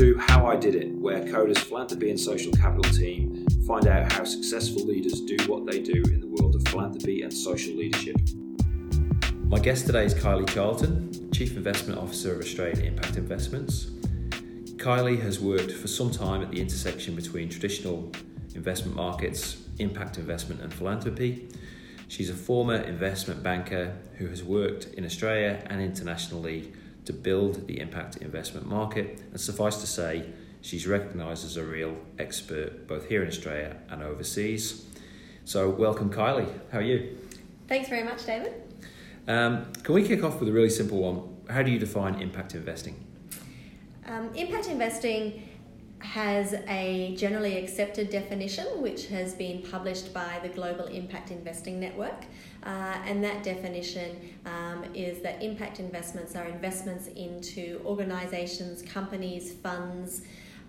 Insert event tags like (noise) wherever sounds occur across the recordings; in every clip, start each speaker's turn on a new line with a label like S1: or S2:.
S1: to How I Did It, where Koda's philanthropy and social capital team find out how successful leaders do what they do in the world of philanthropy and social leadership. My guest today is Kylie Charlton, Chief Investment Officer of Australian Impact Investments. Kylie has worked for some time at the intersection between traditional investment markets, impact investment, and philanthropy. She's a former investment banker who has worked in Australia and internationally to build the impact investment market, and suffice to say, she's recognised as a real expert both here in Australia and overseas. So, welcome, Kylie. How are you?
S2: Thanks very much, David.
S1: Um, can we kick off with a really simple one? How do you define impact investing?
S2: Um, impact investing has a generally accepted definition which has been published by the Global Impact Investing Network. Uh, and that definition um, is that impact investments are investments into organisations, companies, funds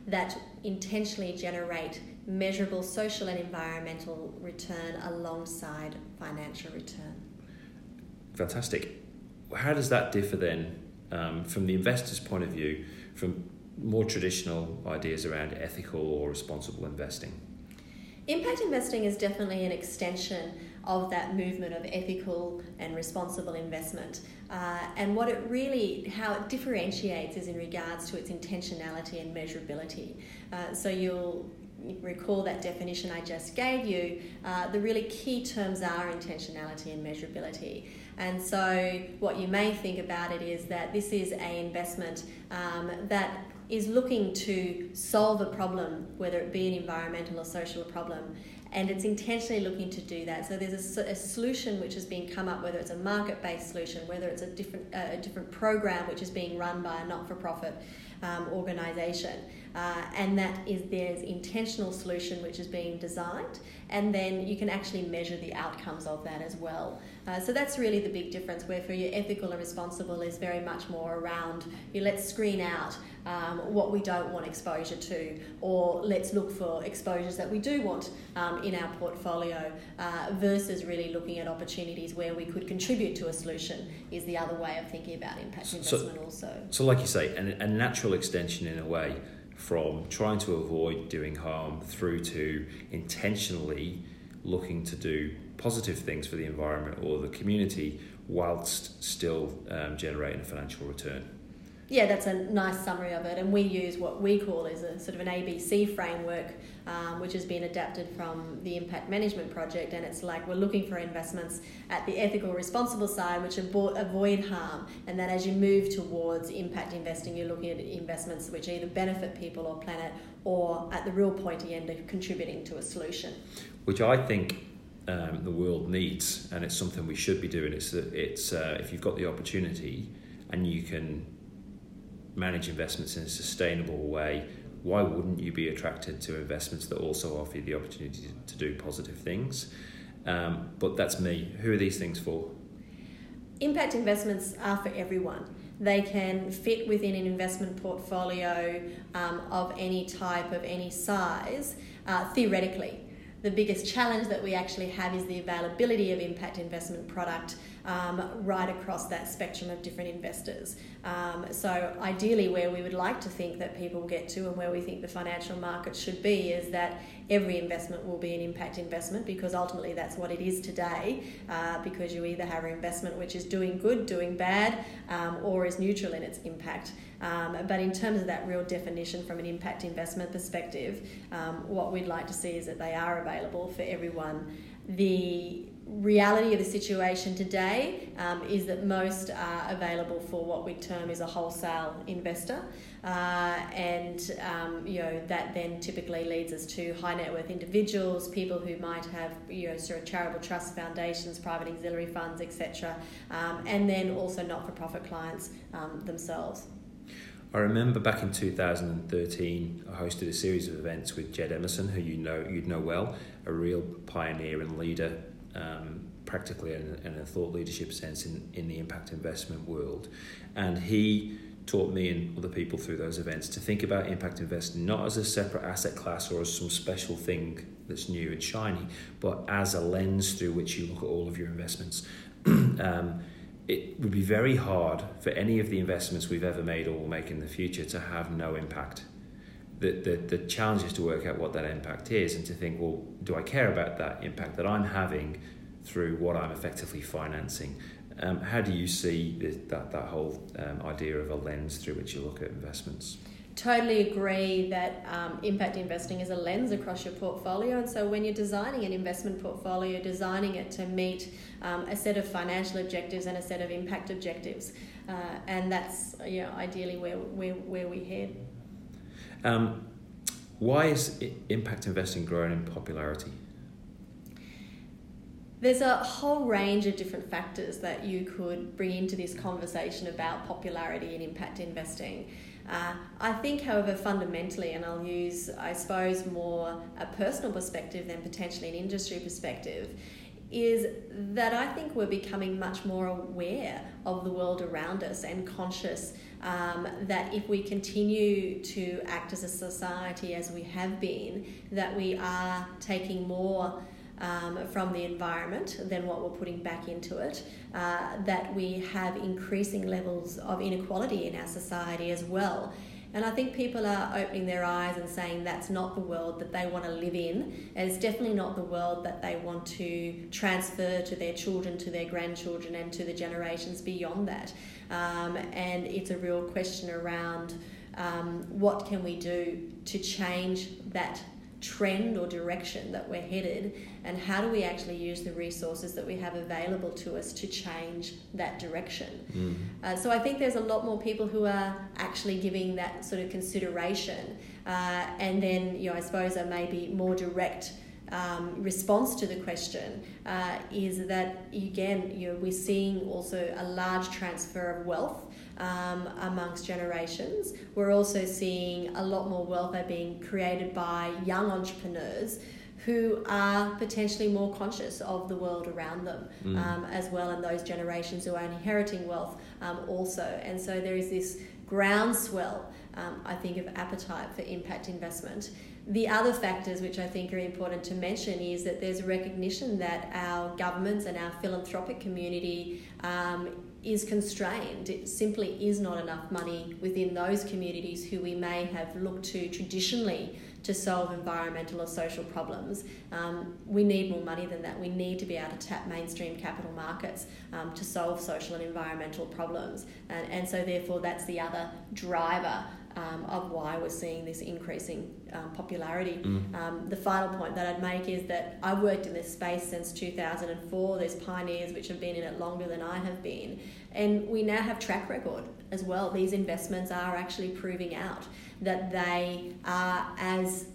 S2: that intentionally generate measurable social and environmental return alongside financial return.
S1: Fantastic. How does that differ then um, from the investor's point of view from more traditional ideas around ethical or responsible investing?
S2: Impact investing is definitely an extension of that movement of ethical and responsible investment. Uh, and what it really, how it differentiates is in regards to its intentionality and measurability. Uh, so you'll recall that definition I just gave you, uh, the really key terms are intentionality and measurability. And so, what you may think about it is that this is an investment um, that is looking to solve a problem, whether it be an environmental or social problem, and it's intentionally looking to do that. So there's a, a solution which has been come up, whether it's a market-based solution, whether it's a different uh, a different program which is being run by a not-for-profit um, organisation, uh, and that is there's intentional solution which is being designed, and then you can actually measure the outcomes of that as well. Uh, so that's really the big difference. Where for your ethical and responsible is very much more around you let's screen out um, what we don't want exposure to, or let's look for exposures that we do want um, in our portfolio, uh, versus really looking at opportunities where we could contribute to a solution. Is the other way of thinking about impact so, investment also.
S1: So, like you say, a, a natural extension in a way from trying to avoid doing harm through to intentionally looking to do positive things for the environment or the community whilst still um, generating a financial return.
S2: Yeah, that's a nice summary of it. And we use what we call is a sort of an ABC framework, um, which has been adapted from the Impact Management Project. And it's like we're looking for investments at the ethical, responsible side, which avoid harm. And then as you move towards impact investing, you're looking at investments which either benefit people or planet, or at the real pointy end of contributing to a solution.
S1: Which I think um, the world needs, and it's something we should be doing. It's that it's uh, if you've got the opportunity and you can manage investments in a sustainable way, why wouldn't you be attracted to investments that also offer you the opportunity to do positive things? Um, but that's me. Who are these things for?
S2: Impact investments are for everyone. They can fit within an investment portfolio um, of any type, of any size, uh, theoretically. The biggest challenge that we actually have is the availability of impact investment product um, right across that spectrum of different investors. Um, so, ideally, where we would like to think that people get to and where we think the financial market should be is that every investment will be an impact investment because ultimately that's what it is today. Uh, because you either have an investment which is doing good, doing bad, um, or is neutral in its impact. Um, but in terms of that real definition from an impact investment perspective, um, what we'd like to see is that they are available for everyone. The reality of the situation today um, is that most are available for what we term is a wholesale investor, uh, and um, you know that then typically leads us to high net worth individuals, people who might have you know sort of charitable trusts, foundations, private auxiliary funds, etc., um, and then also not for profit clients um, themselves.
S1: I remember back in 2013, I hosted a series of events with Jed Emerson, who you know you'd know well, a real pioneer and leader um, practically in, in, a thought leadership sense in, in the impact investment world. And he taught me and other people through those events to think about impact investing not as a separate asset class or as some special thing that's new and shiny, but as a lens through which you look at all of your investments. (clears throat) um, it would be very hard for any of the investments we've ever made or will make in the future to have no impact. The, the, the challenge is to work out what that impact is and to think, well, do I care about that impact that I'm having through what I'm effectively financing? Um, how do you see that, that whole um, idea of a lens through which you look at investments?
S2: Totally agree that um, impact investing is a lens across your portfolio. And so when you're designing an investment portfolio, designing it to meet um, a set of financial objectives and a set of impact objectives. Uh, and that's you know, ideally where, where, where we head.
S1: Um, why is impact investing growing in popularity?
S2: There's a whole range of different factors that you could bring into this conversation about popularity and impact investing. Uh, I think, however, fundamentally, and I'll use, I suppose, more a personal perspective than potentially an industry perspective, is that I think we're becoming much more aware of the world around us and conscious um, that if we continue to act as a society as we have been, that we are taking more um, from the environment than what we're putting back into it, uh, that we have increasing levels of inequality in our society as well. And I think people are opening their eyes and saying that's not the world that they want to live in. And it's definitely not the world that they want to transfer to their children, to their grandchildren, and to the generations beyond that. Um, and it's a real question around um, what can we do to change that trend or direction that we're headed and how do we actually use the resources that we have available to us to change that direction mm. uh, so i think there's a lot more people who are actually giving that sort of consideration uh, and then you know i suppose a maybe more direct um, response to the question uh, is that again you know we're seeing also a large transfer of wealth um, amongst generations. We're also seeing a lot more wealth being created by young entrepreneurs who are potentially more conscious of the world around them mm. um, as well, and those generations who are inheriting wealth um, also. And so there is this groundswell, um, I think, of appetite for impact investment. The other factors which I think are important to mention is that there's a recognition that our governments and our philanthropic community um, is constrained. It simply is not enough money within those communities who we may have looked to traditionally to solve environmental or social problems. Um, we need more money than that. We need to be able to tap mainstream capital markets um, to solve social and environmental problems. And, and so, therefore, that's the other driver um, of why we're seeing this increasing um, popularity. Mm. Um, the final point that I'd make is that I've worked in this space since 2004. There's pioneers which have been in it longer than I have been, and we now have track record as well. These investments are actually proving out that they are as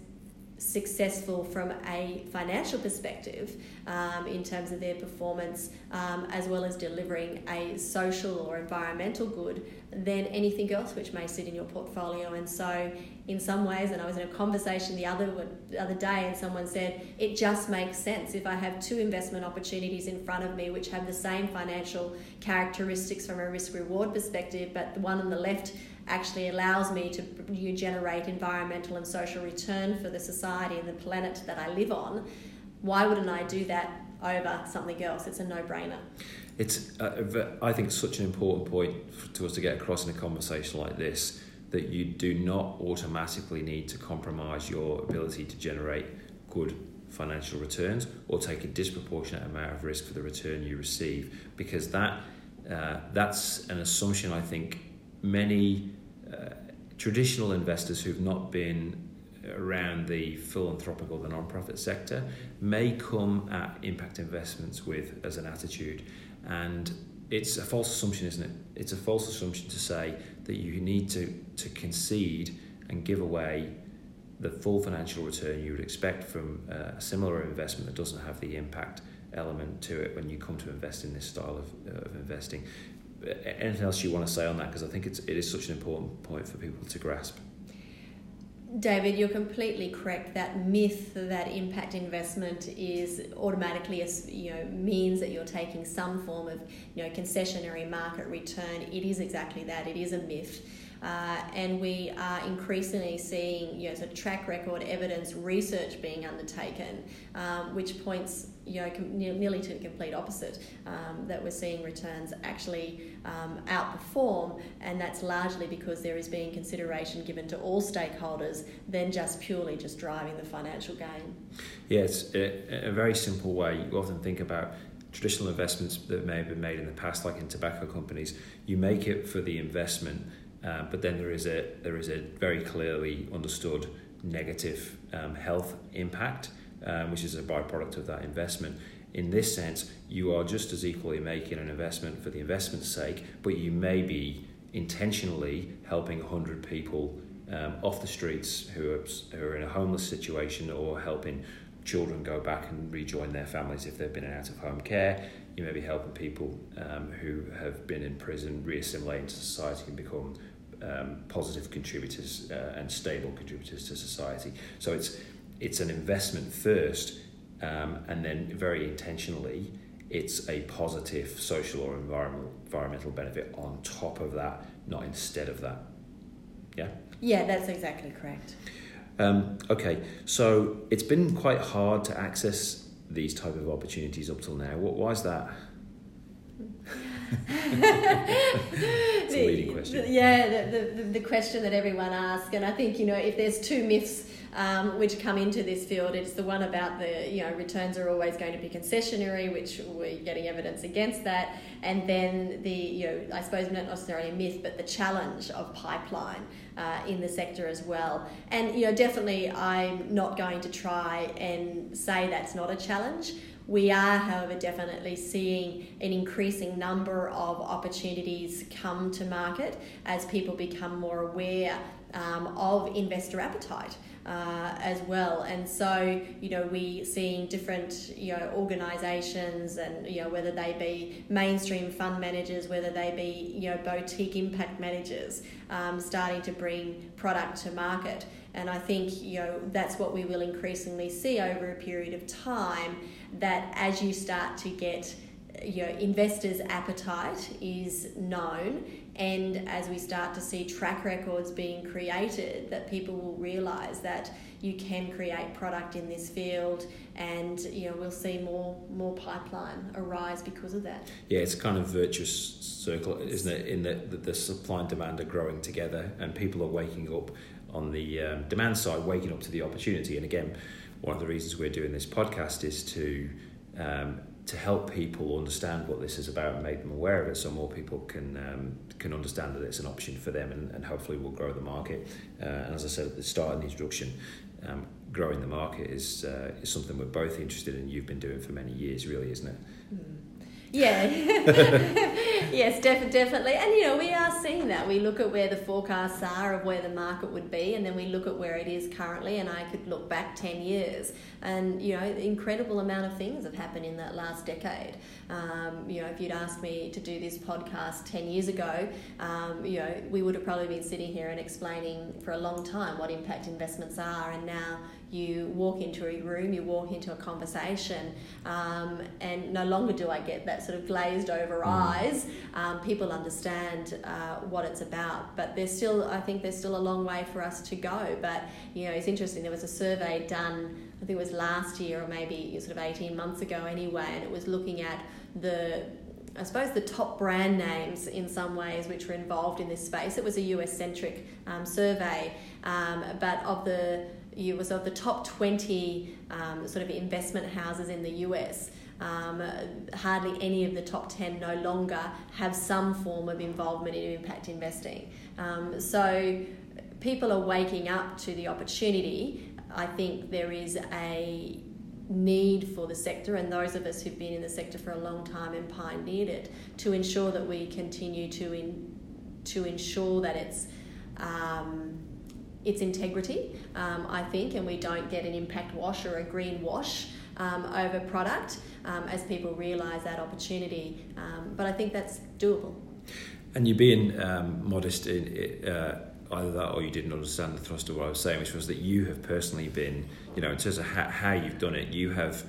S2: successful from a financial perspective um, in terms of their performance, um, as well as delivering a social or environmental good than anything else which may sit in your portfolio. And so, in some ways, and I was in a conversation the other the other day, and someone said it just makes sense if I have two investment opportunities in front of me which have the same financial characteristics from a risk reward perspective, but the one on the left actually allows me to you generate environmental and social return for the society and the planet that I live on, why wouldn't I do that over something else? It's a no brainer.
S1: It's, uh, I think, such an important point to us to get across in a conversation like this that you do not automatically need to compromise your ability to generate good financial returns or take a disproportionate amount of risk for the return you receive because that uh, that's an assumption I think many traditional investors who've not been around the philanthropic or the non-profit sector may come at impact investments with as an attitude. And it's a false assumption isn't it? It's a false assumption to say that you need to to concede and give away the full financial return you would expect from uh, a similar investment that doesn't have the impact element to it when you come to invest in this style of, of investing anything else you want to say on that? Because I think it's, it is such an important point for people to grasp.
S2: David, you're completely correct. That myth that impact investment is automatically, you know, means that you're taking some form of, you know, concessionary market return. It is exactly that. It is a myth. Uh, and we are increasingly seeing you know, sort of track record evidence research being undertaken, um, which points you know, com- nearly to the complete opposite, um, that we're seeing returns actually um, outperform, and that's largely because there is being consideration given to all stakeholders than just purely just driving the financial gain.
S1: Yeah, a, a very simple way. You often think about traditional investments that may have been made in the past, like in tobacco companies. You make it for the investment, uh, but then there is a there is a very clearly understood negative um, health impact, um, which is a byproduct of that investment. In this sense, you are just as equally making an investment for the investment's sake, but you may be intentionally helping 100 people um, off the streets who are, who are in a homeless situation or helping children go back and rejoin their families if they've been in out of home care. You may be helping people um, who have been in prison reassimilate into society and become um, positive contributors uh, and stable contributors to society. So it's it's an investment first, um, and then very intentionally, it's a positive social or environmental environmental benefit on top of that, not instead of that. Yeah.
S2: Yeah, that's exactly correct.
S1: Um, okay, so it's been quite hard to access these type of opportunities up till now. What why is that? (laughs) it's a leading question.
S2: Yeah, the, the, the question that everyone asks, and I think you know if there's two myths um, which come into this field. It's the one about the, you know, returns are always going to be concessionary, which we're getting evidence against that. And then the, you know, I suppose not necessarily a myth, but the challenge of pipeline uh, in the sector as well. And, you know, definitely I'm not going to try and say that's not a challenge. We are, however, definitely seeing an increasing number of opportunities come to market as people become more aware um, of investor appetite uh, as well. And so, you know, we seeing different, you know, organisations and, you know, whether they be mainstream fund managers, whether they be, you know, boutique impact managers, um, starting to bring product to market. And I think, you know, that's what we will increasingly see over a period of time, that as you start to get you know, investors' appetite is known, and as we start to see track records being created, that people will realise that you can create product in this field, and you know we'll see more more pipeline arise because of that.
S1: Yeah, it's kind of virtuous circle, isn't it? In that the supply and demand are growing together, and people are waking up on the um, demand side, waking up to the opportunity. And again, one of the reasons we're doing this podcast is to um, to help people understand what this is about and make them aware of it so more people can um, can understand that it's an option for them and, and hopefully will grow the market uh, and as I said at the start of the introduction um, growing the market is uh, is something we're both interested in you've been doing for many years really isn't it
S2: mm. Yeah, (laughs) yes, def- definitely. And you know, we are seeing that. We look at where the forecasts are of where the market would be, and then we look at where it is currently. And I could look back 10 years, and you know, incredible amount of things have happened in that last decade. Um, you know, if you'd asked me to do this podcast 10 years ago, um, you know, we would have probably been sitting here and explaining for a long time what impact investments are, and now you walk into a room, you walk into a conversation, um, and no longer do I get that sort of glazed over mm. eyes. Um, people understand uh, what it's about, but there's still, I think, there's still a long way for us to go. But you know, it's interesting. There was a survey done, I think it was last year or maybe sort of 18 months ago anyway, and it was looking at the I suppose the top brand names in some ways which were involved in this space. It was a US centric um, survey, um, but of the it was of the top 20 um, sort of investment houses in the US. Um, hardly any of the top 10 no longer have some form of involvement in impact investing. Um, so people are waking up to the opportunity. I think there is a need for the sector and those of us who've been in the sector for a long time and pioneered it to ensure that we continue to in, to ensure that it's um, its integrity, um, I think, and we don't get an impact wash or a green wash um, over product um, as people realise that opportunity. Um, but I think that's doable.
S1: And you're being um, modest in uh, either that or you didn't understand the thrust of what I was saying, which was that you have personally been, you know, in terms of how, how you've done it, you have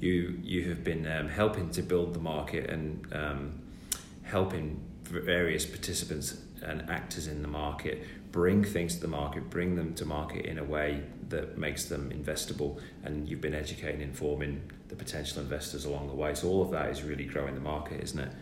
S1: you you have been um, helping to build the market and helping various participants and actors in the market bring things to the market, bring them to market in a way that makes them investable, and you've been educating, informing the potential investors along the way. So all of that is really growing the market, isn't it?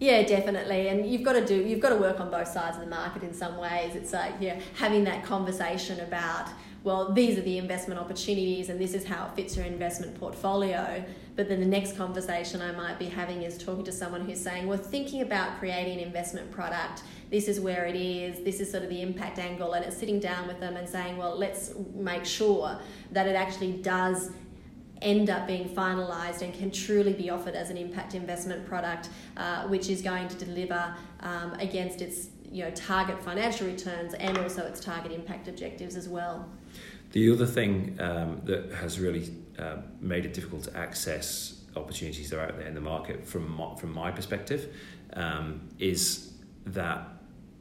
S2: Yeah, definitely. And you've got to do you've got to work on both sides of the market in some ways. It's like yeah, having that conversation about well, these are the investment opportunities and this is how it fits your investment portfolio. But then the next conversation I might be having is talking to someone who's saying, We're thinking about creating an investment product. This is where it is. This is sort of the impact angle. And it's sitting down with them and saying, Well, let's make sure that it actually does end up being finalised and can truly be offered as an impact investment product, uh, which is going to deliver um, against its you know target financial returns and also its target impact objectives as well.
S1: The other thing um, that has really uh, made it difficult to access opportunities that are out there in the market from my, from my perspective um, is that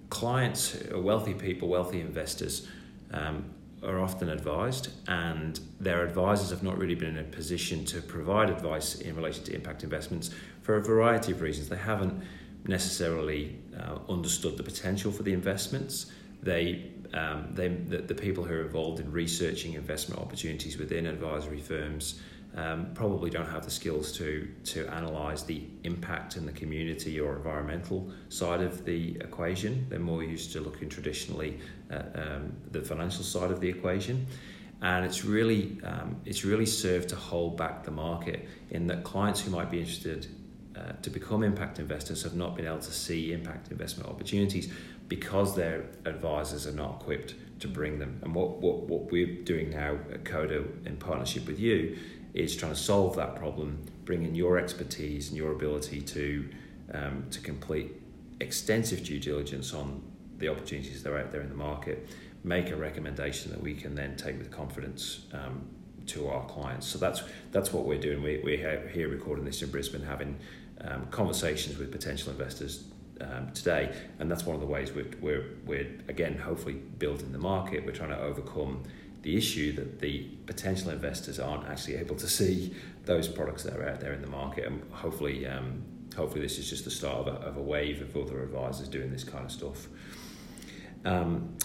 S1: clients, wealthy people, wealthy investors, um, are often advised, and their advisors have not really been in a position to provide advice in relation to impact investments for a variety of reasons. They haven't necessarily uh, understood the potential for the investments. They, um, they the, the, people who are involved in researching investment opportunities within advisory firms um, probably don't have the skills to to analyse the impact in the community or environmental side of the equation. They're more used to looking traditionally at um, the financial side of the equation. And it's really um, it's really served to hold back the market in that clients who might be interested uh, to become impact investors have not been able to see impact investment opportunities because their advisors are not equipped to bring them. And what, what, what we're doing now at Koda in partnership with you is trying to solve that problem, bring in your expertise and your ability to, um, to complete extensive due diligence on the opportunities that are out there in the market, make a recommendation that we can then take with confidence um, to our clients. So that's that's what we're doing. We, we're here recording this in Brisbane, having um, conversations with potential investors um, today, and that's one of the ways we're, we're, we're again hopefully building the market. We're trying to overcome the issue that the potential investors aren't actually able to see those products that are out there in the market, and hopefully, um, hopefully this is just the start of a, of a, wave of other advisors doing this kind of stuff. Um,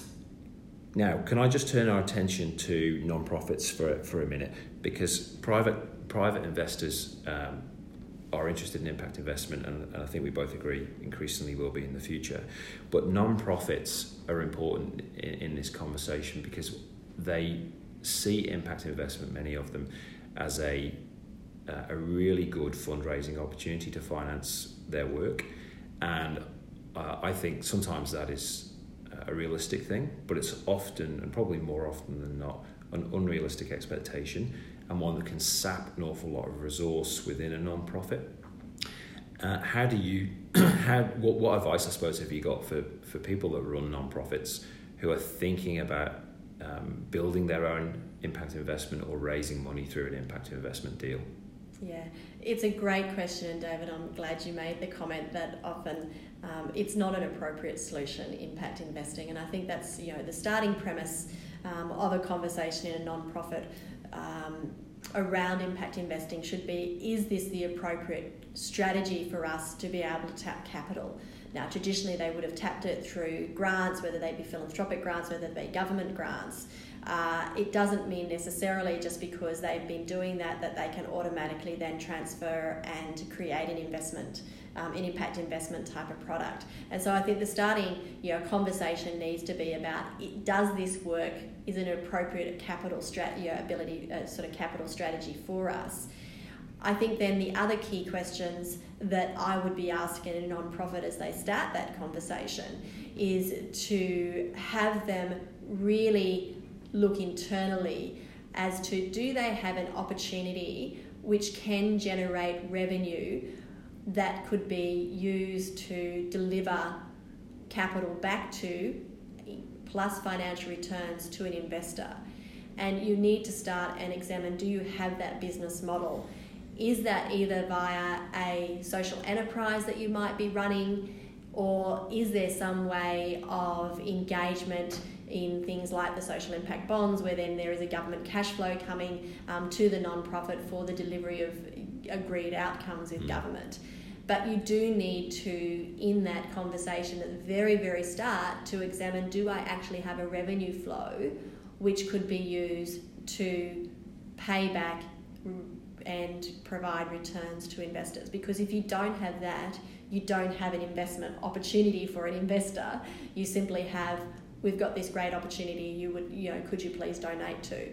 S1: now, can I just turn our attention to non-profits for for a minute because private private investors um, are interested in impact investment, and, and, I think we both agree increasingly will be in the future. But non-profits are important in, in this conversation because they see impact investment, many of them, as a uh, a really good fundraising opportunity to finance their work, and uh, I think sometimes that is a realistic thing, but it's often and probably more often than not an unrealistic expectation and one that can sap an awful lot of resource within a non-profit. Uh, how do you, (clears throat) how, what, what advice I suppose have you got for, for people that run non-profits who are thinking about um, building their own impact investment or raising money through an impact investment deal?
S2: Yeah, it's a great question, David. I'm glad you made the comment that often um, it's not an appropriate solution, impact investing. And I think that's you know the starting premise um, of a conversation in a non-profit um, around impact investing should be is this the appropriate strategy for us to be able to tap capital? Now, traditionally, they would have tapped it through grants, whether they be philanthropic grants, whether they be government grants. Uh, it doesn't mean necessarily just because they've been doing that that they can automatically then transfer and create an investment um, an impact investment type of product. And so I think the starting you know conversation needs to be about does this work? Is it an appropriate capital strat- you know, ability uh, sort of capital strategy for us? I think then the other key questions that I would be asking a non-profit as they start that conversation is to have them really look internally as to do they have an opportunity which can generate revenue that could be used to deliver capital back to plus financial returns to an investor. And you need to start and examine do you have that business model? Is that either via a social enterprise that you might be running, or is there some way of engagement in things like the social impact bonds, where then there is a government cash flow coming um, to the non-profit for the delivery of agreed outcomes with mm. government? But you do need to, in that conversation at the very, very start, to examine do I actually have a revenue flow which could be used to pay back and provide returns to investors? Because if you don't have that, you don't have an investment opportunity for an investor. You simply have, we've got this great opportunity, you would, you know, could you please donate to?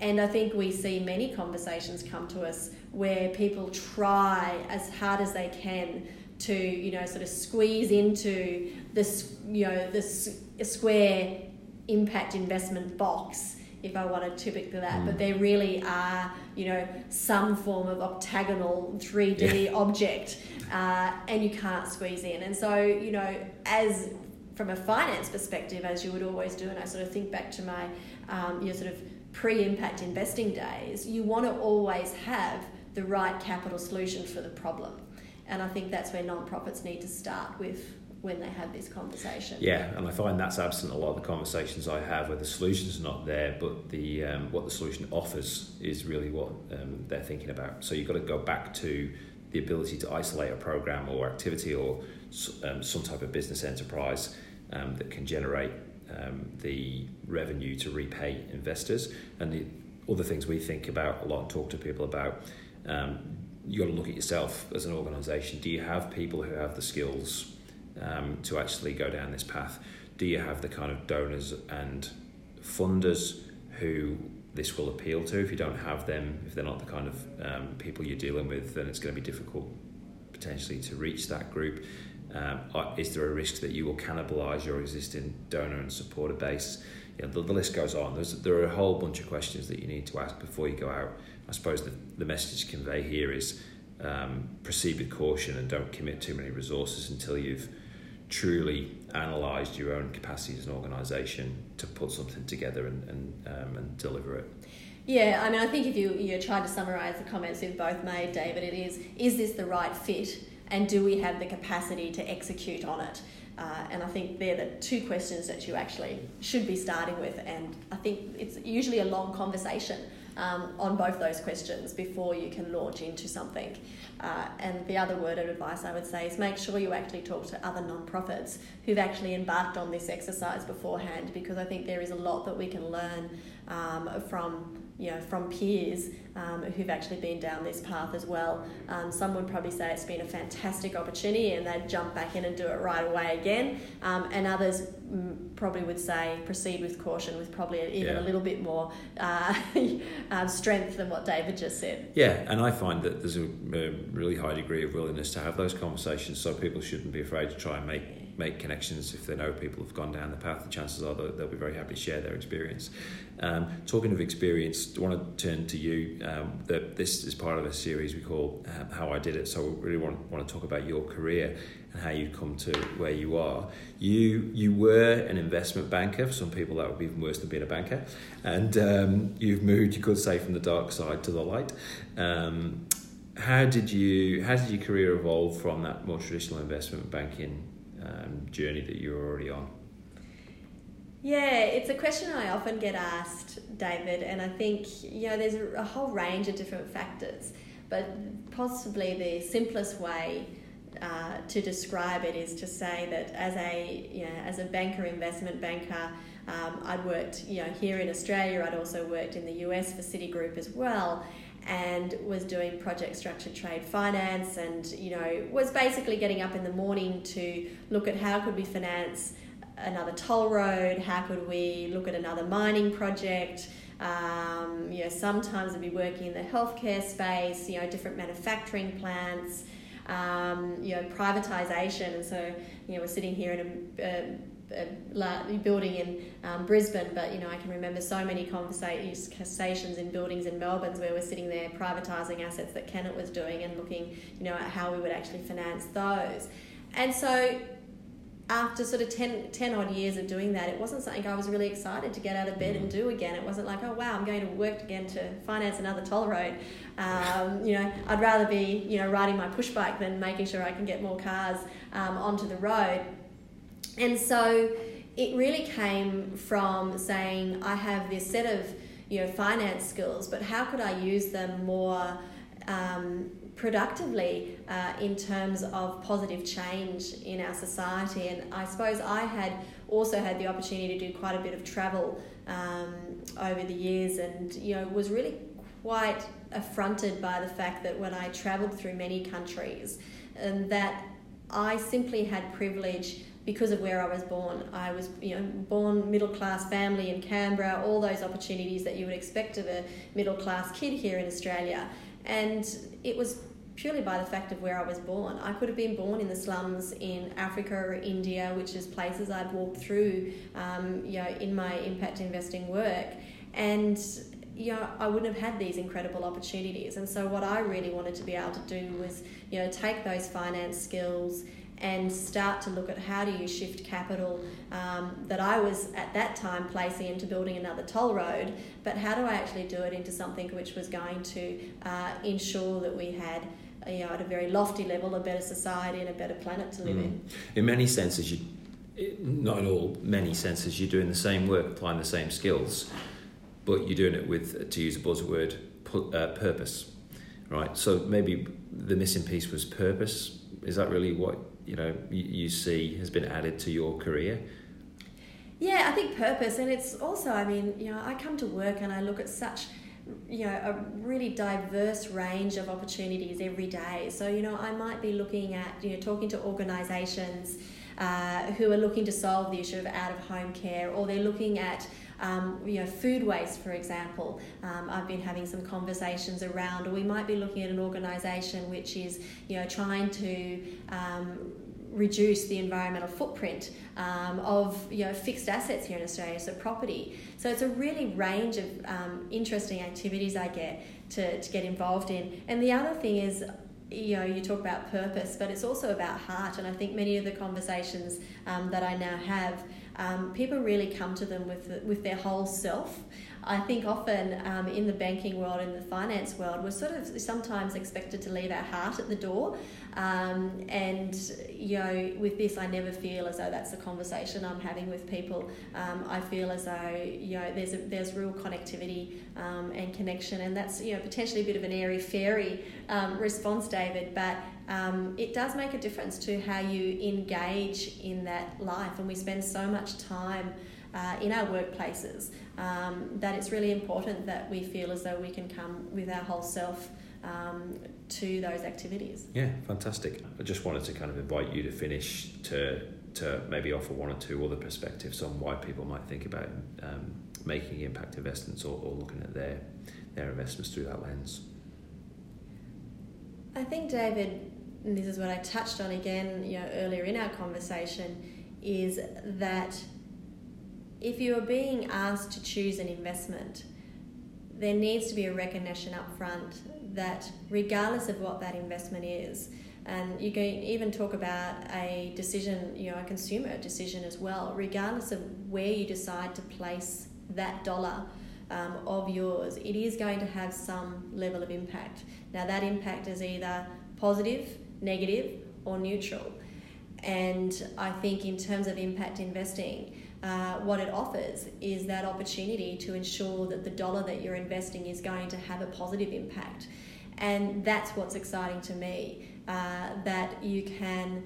S2: And I think we see many conversations come to us where people try as hard as they can to, you know, sort of squeeze into this, you know, this square impact investment box if I want to typical that, mm. but there really are, you know, some form of octagonal 3D yeah. (laughs) object, uh, and you can't squeeze in. And so, you know, as from a finance perspective, as you would always do, and I sort of think back to my, um, your sort of pre-impact investing days, you want to always have the right capital solution for the problem. And I think that's where nonprofits need to start with when they have this conversation.
S1: Yeah, and I find that's absent a lot of the conversations I have where the solution's not there, but the um, what the solution offers is really what um, they're thinking about. So you've got to go back to the ability to isolate a program or activity or um, some type of business enterprise um, that can generate um, the revenue to repay investors. And the other things we think about a lot and talk to people about, um, you got to look at yourself as an organisation. Do you have people who have the skills um, to actually go down this path? Do you have the kind of donors and funders who this will appeal to? If you don't have them, if they're not the kind of um, people you're dealing with, then it's going to be difficult potentially to reach that group. Um, is there a risk that you will cannibalise your existing donor and supporter base? You know, the, the, list goes on. There's, there are a whole bunch of questions that you need to ask before you go out. I suppose the, the message to convey here is um, proceed with caution and don't commit too many resources until you've truly analysed your own capacity as an organisation to put something together and, and, um, and deliver it.
S2: Yeah, I mean, I think if you, you try to summarise the comments we've both made, David, it is, is this the right fit? And do we have the capacity to execute on it? Uh, and I think they're the two questions that you actually should be starting with. And I think it's usually a long conversation um, on both those questions before you can launch into something. Uh, and the other word of advice I would say is make sure you actually talk to other nonprofits who've actually embarked on this exercise beforehand because I think there is a lot that we can learn um, from you know, from peers um, who've actually been down this path as well. Um, some would probably say it's been a fantastic opportunity and they'd jump back in and do it right away again. Um, and others mm, probably would say proceed with caution with probably even yeah. a little bit more uh, (laughs) um, strength than what David just said.
S1: Yeah, and I find that there's a, a really high degree of willingness to have those conversations, so people shouldn't be afraid to try and make make connections if they know people have gone down the path. The chances are they'll, they'll be very happy to share their experience. Um, talking of experience, I want to turn to you. Um, that this is part of a series we call um, "How I Did It." So we really want want to talk about your career and how you've come to where you are. You you were an investment banker. For some people, that would be even worse than being a banker. And um, you've moved, you could say, from the dark side to the light. Um, how did you how did your career evolve from that more traditional investment banking um, journey that you're already on?
S2: Yeah, it's a question I often get asked, David, and I think you know there's a whole range of different factors, but possibly the simplest way uh, to describe it is to say that as a you know as a banker, investment banker, um, I'd worked you know here in Australia. I'd also worked in the US for Citigroup as well, and was doing project structured trade finance and you know was basically getting up in the morning to look at how could we finance another toll road how could we look at another mining project um, you know sometimes i'd be working in the healthcare space you know different manufacturing plants um, you know privatization. And so you know we're sitting here in a, a a building in um, Brisbane, but you know I can remember so many conversations in buildings in Melbourne where we're sitting there privatising assets that Kennett was doing and looking, you know, at how we would actually finance those. And so after sort of 10, 10 odd years of doing that, it wasn't something I was really excited to get out of bed and do again. It wasn't like, oh wow, I'm going to work again to finance another toll road. Um, you know, I'd rather be, you know, riding my push bike than making sure I can get more cars um, onto the road. And so it really came from saying, I have this set of you know finance skills, but how could I use them more um, productively uh, in terms of positive change in our society. And I suppose I had also had the opportunity to do quite a bit of travel um, over the years, and you know was really quite affronted by the fact that when I travelled through many countries, and that I simply had privilege because of where I was born. I was, you know, born middle class family in Canberra, all those opportunities that you would expect of a middle class kid here in Australia. And it was purely by the fact of where I was born. I could have been born in the slums in Africa or India, which is places I'd walked through, um, you know, in my impact investing work. And you know, I wouldn't have had these incredible opportunities. And so, what I really wanted to be able to do was, you know, take those finance skills and start to look at how do you shift capital um, that I was at that time placing into building another toll road, but how do I actually do it into something which was going to uh, ensure that we had you know, at a very lofty level, a better society and a better planet to live mm. in.
S1: In many senses, you, not in all, many senses, you're doing the same work, applying the same skills, but you're doing it with, to use a buzzword, uh, purpose, right? So maybe the missing piece was purpose. Is that really what you know you, you see has been added to your career?
S2: Yeah, I think purpose, and it's also, I mean, you know, I come to work and I look at such you know a really diverse range of opportunities every day so you know i might be looking at you know talking to organizations uh, who are looking to solve the issue of out of home care or they're looking at um, you know, food waste, for example. Um, I've been having some conversations around, or we might be looking at an organisation which is, you know, trying to um, reduce the environmental footprint um, of you know fixed assets here in Australia, so property. So it's a really range of um, interesting activities I get to, to get involved in. And the other thing is, you know, you talk about purpose, but it's also about heart. And I think many of the conversations um, that I now have, um, people really come to them with with their whole self. I think often um, in the banking world, in the finance world, we're sort of sometimes expected to leave our heart at the door. Um, and, you know, with this, I never feel as though that's the conversation I'm having with people. Um, I feel as though, you know, there's, a, there's real connectivity um, and connection. And that's, you know, potentially a bit of an airy fairy um, response, David, but um, it does make a difference to how you engage in that life. And we spend so much time uh, in our workplaces um, that it's really important that we feel as though we can come with our whole self um, to those activities.
S1: Yeah, fantastic. I just wanted to kind of invite you to finish to to maybe offer one or two other perspectives on why people might think about um, making impact investments or, or looking at their their investments through that lens.
S2: I think, David, and this is what I touched on again, you know, earlier in our conversation, is that if you are being asked to choose an investment, there needs to be a recognition up front that regardless of what that investment is, and you can even talk about a decision, you know, a consumer decision as well, regardless of where you decide to place that dollar um, of yours, it is going to have some level of impact. Now, that impact is either positive, negative, or neutral. And I think, in terms of impact investing, uh, what it offers is that opportunity to ensure that the dollar that you're investing is going to have a positive impact. And that's what's exciting to me uh, that you can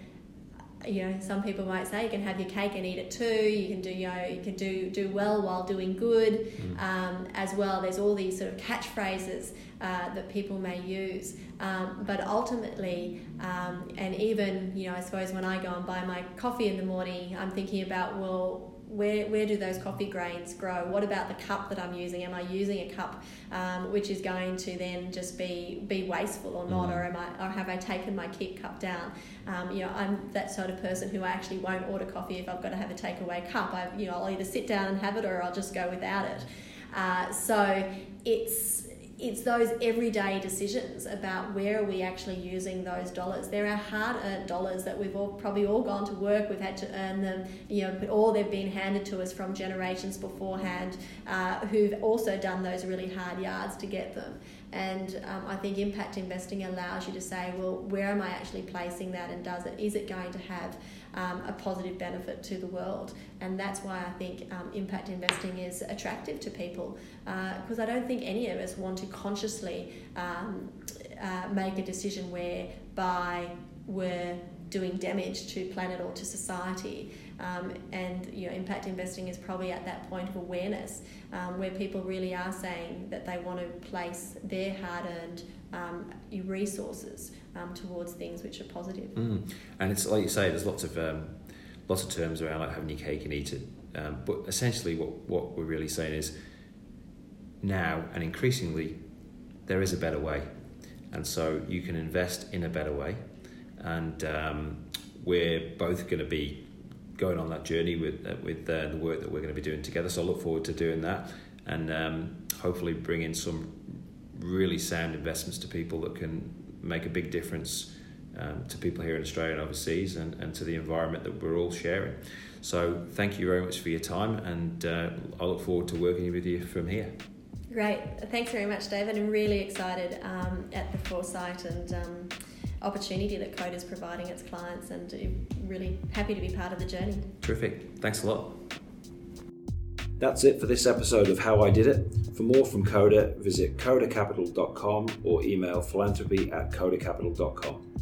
S2: you know some people might say you can have your cake and eat it too. You can do you know you can do do well while doing good. Mm. um, as well there's all these sort of catchphrases uh, that people may use. Um, but ultimately um, and even you know I suppose when I go and buy my coffee in the morning I'm thinking about well where, where do those coffee grains grow? What about the cup that I'm using? Am I using a cup um, which is going to then just be be wasteful or not, mm. or am I or have I taken my keep cup down? Um, you know, I'm that sort of person who I actually won't order coffee if I've got to have a takeaway cup. I you know I'll either sit down and have it or I'll just go without it. Uh, so it's it's those everyday decisions about where are we actually using those dollars. There are hard earned dollars that we've all probably all gone to work, we've had to earn them, you know, or they've been handed to us from generations beforehand uh, who've also done those really hard yards to get them. And um, I think impact investing allows you to say, well, where am I actually placing that, and does it is it going to have um, a positive benefit to the world? And that's why I think um, impact investing is attractive to people because uh, I don't think any of us want to consciously um, uh, make a decision whereby we're doing damage to planet or to society. Um, and you know, impact investing is probably at that point of awareness um, where people really are saying that they want to place their hard-earned um, resources um, towards things which are positive.
S1: Mm. And it's like you say, there's lots of um, lots of terms around like having your cake and eat it. Um, but essentially, what what we're really saying is now and increasingly there is a better way, and so you can invest in a better way, and um, we're both going to be going on that journey with uh, with uh, the work that we're going to be doing together. So I look forward to doing that, and um, hopefully bringing some really sound investments to people that can make a big difference um, to people here in Australia and overseas, and, and to the environment that we're all sharing. So thank you very much for your time, and uh, I look forward to working with you from here.
S2: Great. Thanks very much, David. I'm really excited um, at the foresight and um, opportunity that Koda is providing its clients and really happy to be part of the journey.
S1: Terrific. Thanks a lot.
S3: That's it for this episode of How I Did It. For more from Koda, visit kodacapital.com or email philanthropy at kodacapital.com.